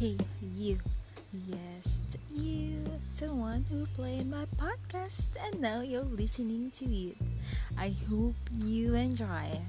Hey, you. Yes, you. The one who played my podcast and now you're listening to it. I hope you enjoy.